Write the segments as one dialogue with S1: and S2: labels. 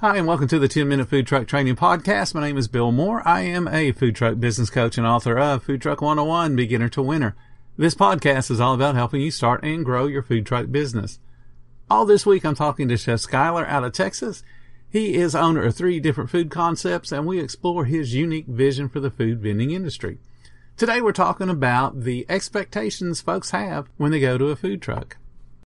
S1: Hi, and welcome to the 10 Minute Food Truck Training Podcast. My name is Bill Moore. I am a food truck business coach and author of Food Truck 101 Beginner to Winner. This podcast is all about helping you start and grow your food truck business. All this week, I'm talking to Chef Skyler out of Texas. He is owner of three different food concepts, and we explore his unique vision for the food vending industry. Today, we're talking about the expectations folks have when they go to a food truck.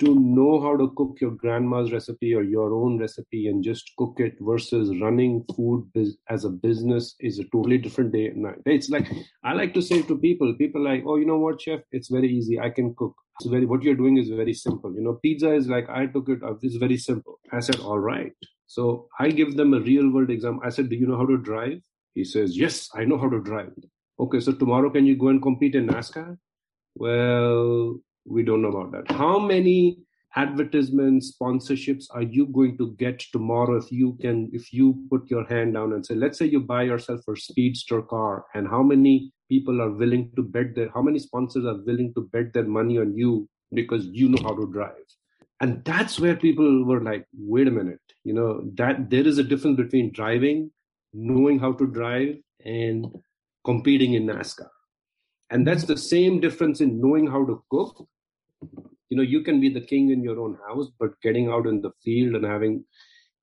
S2: to know how to cook your grandma's recipe or your own recipe and just cook it versus running food as a business is a totally different day and night. It's like I like to say to people, people like, oh, you know what, chef, it's very easy. I can cook. Very what you're doing is very simple. You know, pizza is like I took it. Up, it's very simple. I said, all right. So I give them a real world example. I said, do you know how to drive? He says, yes, I know how to drive. Okay, so tomorrow can you go and compete in NASCAR? Well, we don't know about that. How many advertisements sponsorships are you going to get tomorrow if you can if you put your hand down and say let's say you buy yourself a speedster car and how many people are willing to bet their how many sponsors are willing to bet their money on you because you know how to drive? And that's where people were like wait a minute you know that there is a difference between driving knowing how to drive and competing in nascar. And that's the same difference in knowing how to cook you know you can be the king in your own house but getting out in the field and having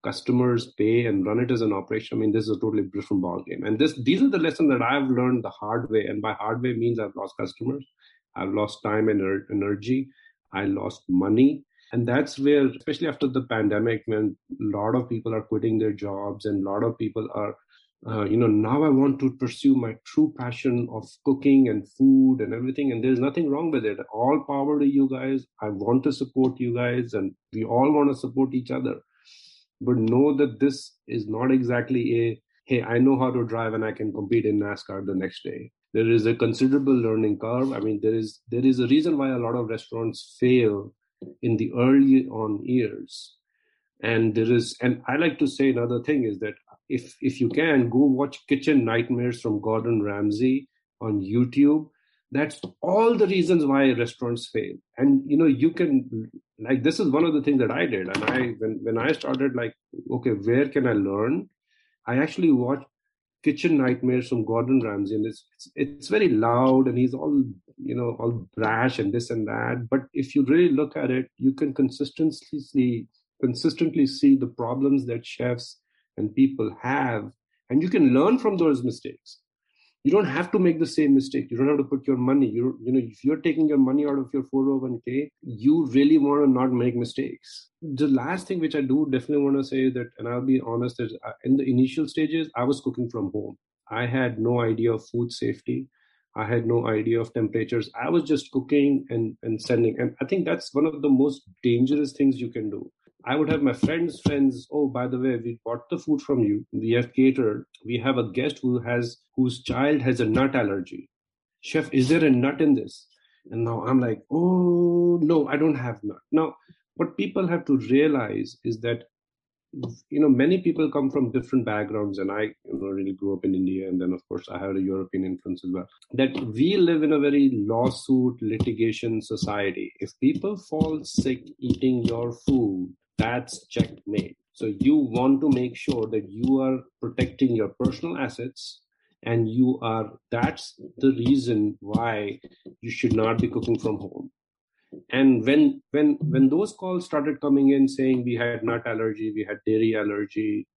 S2: customers pay and run it as an operation i mean this is a totally different ball game and this these are the lessons that i've learned the hard way. And by hard way means i've lost customers i've lost time and energy i lost money. And that's where especially after the pandemic when a lot of people are quitting their jobs and a lot of people are uh, you know now i want to pursue my true passion of cooking and food and everything and there's nothing wrong with it. All power to you guys. I want to support you guys and we all want to support each other. But know that this is not exactly a hey i know how to drive and i can compete in nascar the next day. There is a considerable learning curve. I mean there is there is a reason why a lot of restaurants fail in the early on years. And there is and i like to say another thing is that if if you can go watch kitchen nightmares from gordon ramsay on youtube. That's all the reasons why restaurants fail. And you know you can like this is one of the things that i did. And i when, when i started like okay where can i learn? I actually watched kitchen nightmares from gordon ramsay. And it's, it's it's very loud and he's all you know all brash and this and that. But if you really look at it you can consistently see consistently see the problems that chefs and people have and you can learn from those mistakes. You don't have to make the same mistake. You don't have to put your money. You you know if you're taking your money out of your 401k you really want to not make mistakes. The last thing which i do definitely want to say that and i'll be honest is uh, in the initial stages i was cooking from home. I had no idea of food safety. I had no idea of temperatures. I was just cooking and and sending and i think that's one of the most dangerous things you can do I would have my friends' friends. Oh, by the way, we bought the food from you. We have catered. We have a guest who has whose child has a nut allergy. Chef, is there a nut in this? And now I'm like, oh no, I don't have nut. Now, what people have to realize is that you know many people come from different backgrounds and i you know really grew up in india and then of course i had a european influence as well that we live in a very lawsuit litigation society if people fall sick eating your food that's checkmate. So you want to make sure that you are protecting your personal assets and you are that's the reason why you should not be cooking from home and when when when those calls started coming in saying we had nut allergy we had dairy allergy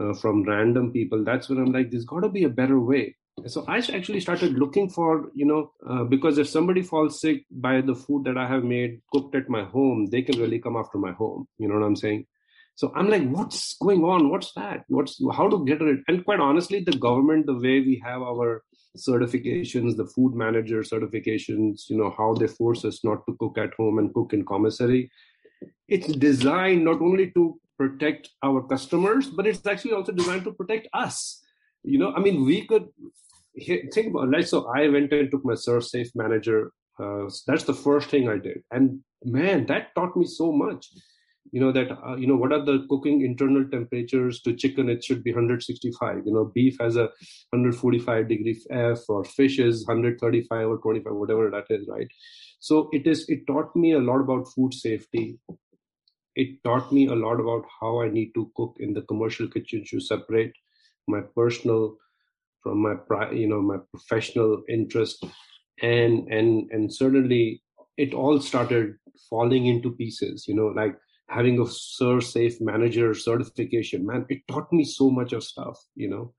S2: uh, from random people that's when i'm like there's got to be a better way so i actually started looking for you know uh, because if somebody falls sick by the food that i have made cooked at my home they can really come after my home. You know what i'm saying? So i'm like what's going on? What's that? What's how to get it and quite honestly the government the way we have our certifications the food manager certifications you know how they force us not to cook at home and cook in commissary it's designed not only to protect our customers, but it's actually also designed to protect us. You know, I mean, we could think about like so. I went and took my ServSafe Manager. Uh, that's the first thing I did, and man, that taught me so much. You know that uh, you know what are the cooking internal temperatures to chicken? It should be 165. You know, beef has a 145 degree F, or fish is 135 or 25, whatever that is, right? So it is. It taught me a lot about food safety it taught me a lot about how I need to cook in the commercial kitchen to separate my personal from my you know my professional interest. And and and certainly it all started falling into pieces you know like having a ServSafe manager certification. Man it taught me so much of stuff you know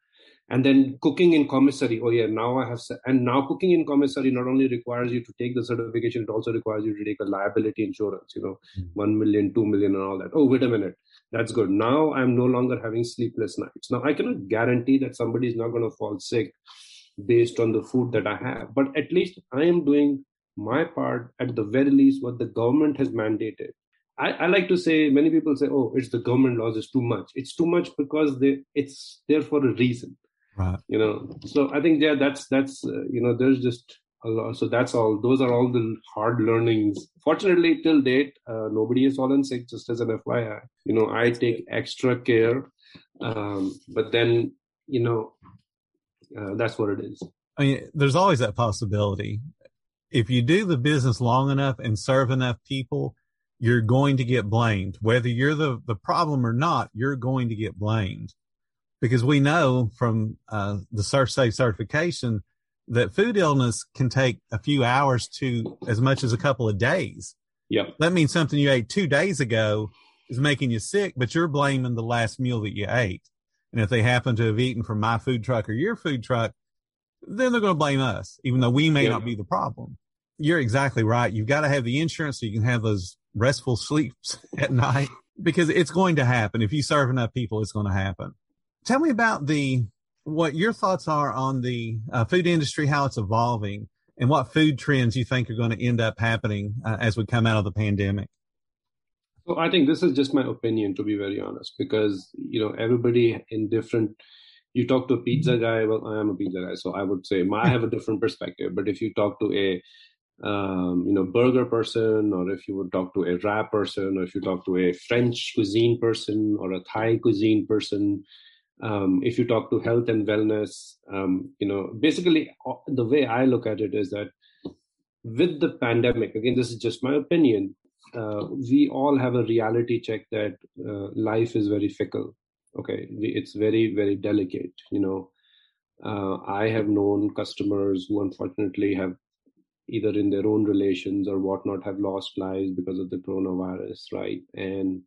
S2: and then cooking in commissary. Oh yeah now i have and now cooking in commissary not only requires you to take the certification it also requires you to take a liability insurance you know mm-hmm. 1 million 2 million and all that. Oh wait a minute. That's good. Now i'm no longer having sleepless nights. Now i cannot guarantee that somebody is not going to fall sick based on the food that i have but at least i am doing my part at the very least what the government has mandated. I, I, like to say many people say oh it's the government laws it's too much. It's too much because they it's there for a reason
S1: right.
S2: You know so i think yeah that's that's uh, you know there's just a lot so that's all those are all the hard learnings. Fortunately till date uh, nobody has fallen sick just as an fyi you know i take extra care um, but then you know uh, that's what it is.
S1: I mean there's always that possibility. If you do the business long enough and serve enough people you're going to get blamed. Whether you're the the problem or not you're going to get blamed because we know from uh, the Safe certification that food illness can take a few hours to as much as a couple of days.
S2: Yep.
S1: That means something you ate two days ago is making you sick, but you're blaming the last meal that you ate. And if they happen to have eaten from my food truck or your food truck, then they're going to blame us, even though we may yeah. not be the problem. You're exactly right. You've got to have the insurance so you can have those restful sleeps at night because it's going to happen. If you serve enough people, it's going to happen. Tell me about the what your thoughts are on the uh, food industry, how it's evolving, and what food trends you think are going to end up happening uh, as we come out of the pandemic.
S2: So I think this is just my opinion, to be very honest, because you know everybody in different. You talk to a pizza mm-hmm. guy. Well, I am a pizza guy, so I would say my, I have a different perspective. But if you talk to a um, you know burger person, or if you would talk to a wrap person, or if you talk to a French cuisine person or a Thai cuisine person, um, if you talk to health and wellness, um, you know, basically uh, the way I look at it is that with the pandemic, again, this is just my opinion, uh, we all have a reality check that uh, life is very fickle. Okay, it's very, very delicate. You know, uh, I have known customers who unfortunately have either in their own relations or whatnot have lost lives because of the coronavirus, right? And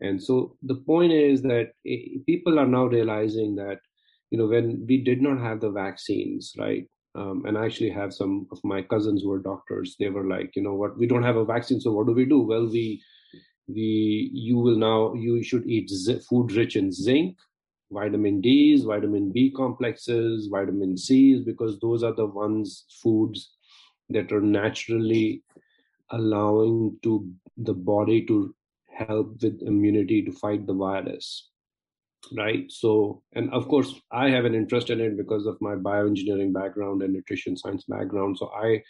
S2: and so the point is that eh, people are now realizing that, you know, when we did not have the vaccines, right? Um, and I actually have some of my cousins who are doctors. They were like, you know what, we don't have a vaccine, so what do we do? Well, we, we, you will now, you should eat z- food rich in zinc, vitamin D's, vitamin B complexes, vitamin C's, because those are the ones foods that are naturally allowing to the body to help with immunity to fight the virus right? So and of course i have an interest in it because of my bioengineering background and nutrition science background. So i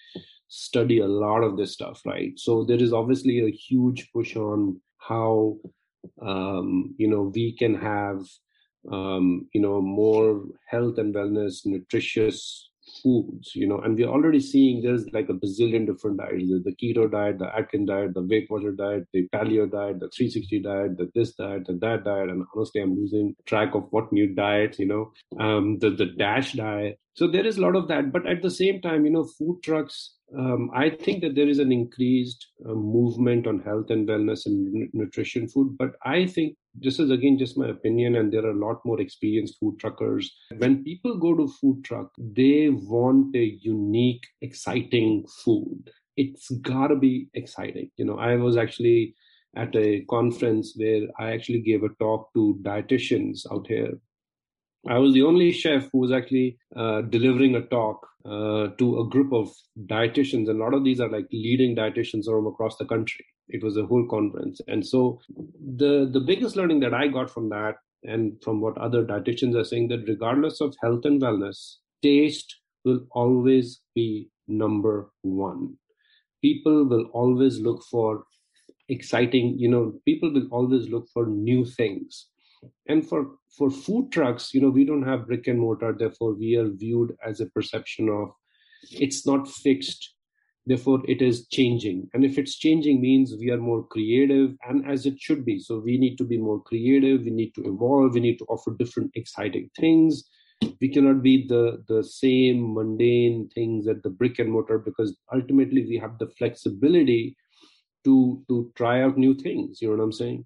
S2: study a lot of this stuff right? So there is obviously a huge push on how um, you know we can have um, you know more health and wellness nutritious foods, you know, and we're already seeing there's like a bazillion different diets. The keto diet, the Atkins diet, the Watcher diet, the paleo diet, the 360 diet, the this diet, the that diet. And honestly, I'm losing track of what new diets, you know, um, the, the DASH diet. So there is a lot of that. But at the same time, you know, food trucks um, I think that there is an increased uh, movement on health and wellness and n- nutrition food. But I think this is again just my opinion, and there are a lot more experienced food truckers. When people go to food truck, they want a unique, exciting food. It's gotta be exciting. You know, I was actually at a conference where I actually gave a talk to dietitians out here I was the only chef who was actually uh, delivering a talk uh, to a group of dietitians, and a lot of these are like leading dietitians from across the country. It was a whole conference. And so the the biggest learning that I got from that and from what other dietitians are saying that regardless of health and wellness, taste will always be number one. People will always look for exciting, you know, people will always look for new things. And for for food trucks, you know, we don't have brick and mortar, therefore we are viewed as a perception of it's not fixed. Therefore it is changing. And if it's changing means we are more creative and as it should be. So we need to be more creative. We need to evolve. We need to offer different exciting things. We cannot be the the same mundane things at the brick and mortar because ultimately we have the flexibility to to try out new things. You know what i'm saying?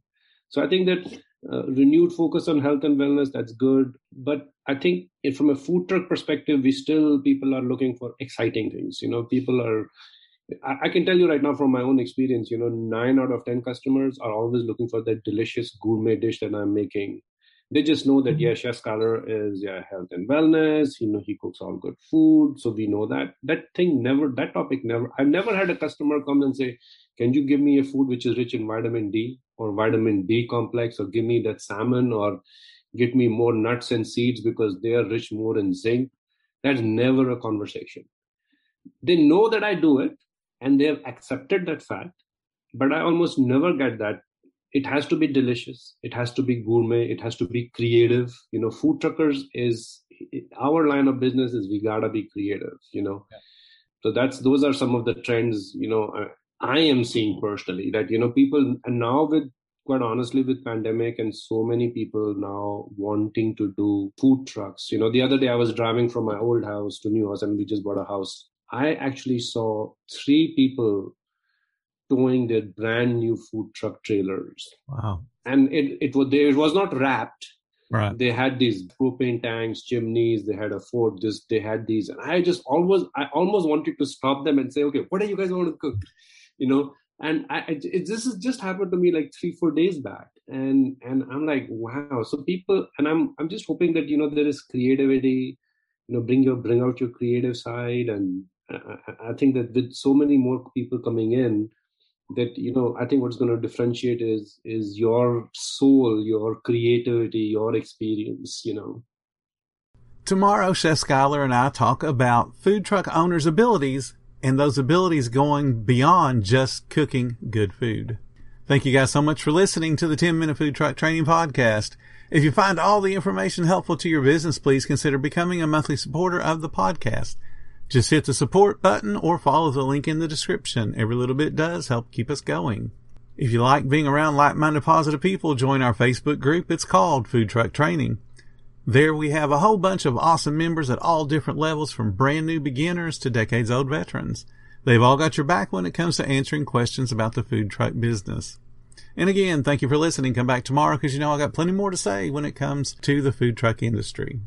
S2: So i think that uh, renewed focus on health and wellness that's good. But i think from a food truck perspective we still people are looking for exciting things. You know people are I, I can tell you right now from my own experience you know nine out of ten customers are always looking for that delicious gourmet dish that i'm making. They just know that mm-hmm. yeah chef scholar is yeah health and wellness. You know he cooks all good food so we know that. That thing never that topic never i've never had a customer come and say can you give me a food which is rich in vitamin d or vitamin d complex or give me that salmon or get me more nuts and seeds because they are rich more in zinc? That's never a conversation. They know that i do it and they have accepted that fact but i almost never get that. It has to be delicious. It has to be gourmet. It has to be creative. You know food truckers is our line of business is we gotta be creative you know? Yeah. so that's those are some of the trends you know uh, I, am seeing personally that you know people and now with quite honestly with pandemic and so many people now wanting to do food trucks you know the other day i was driving from my old house to new house and we just bought a house i actually saw three people towing their brand new food truck trailers.
S1: Wow.
S2: And it, it was it was not wrapped.
S1: Right.
S2: They had these propane tanks, chimneys, they had a Ford, this they had these. And I just always I almost wanted to stop them and say, okay, what are you guys going to cook? You know, and I, it, this has just happened to me like three four days back. And and i'm like wow. So people and i'm i'm just hoping that you know there is creativity you know bring your bring out your creative side. And I, I think that with so many more people coming in that you know i think what's going to differentiate is is your soul your creativity your experience you know?
S1: Tomorrow chef Schuyler and i talk about food truck owners abilities and those abilities going beyond just cooking good food thank you guys so much for listening to the 10 minute food truck training podcast if you find all the information helpful to your business please consider becoming a monthly supporter of the podcast just hit the support button or follow the link in the description. Every little bit does help keep us going. If you like being around like-minded positive people, join our Facebook group. It's called Food Truck Training. There we have a whole bunch of awesome members at all different levels from brand new beginners to decades old veterans. They've all got your back when it comes to answering questions about the food truck business. And again, thank you for listening. Come back tomorrow because you know I got plenty more to say when it comes to the food truck industry.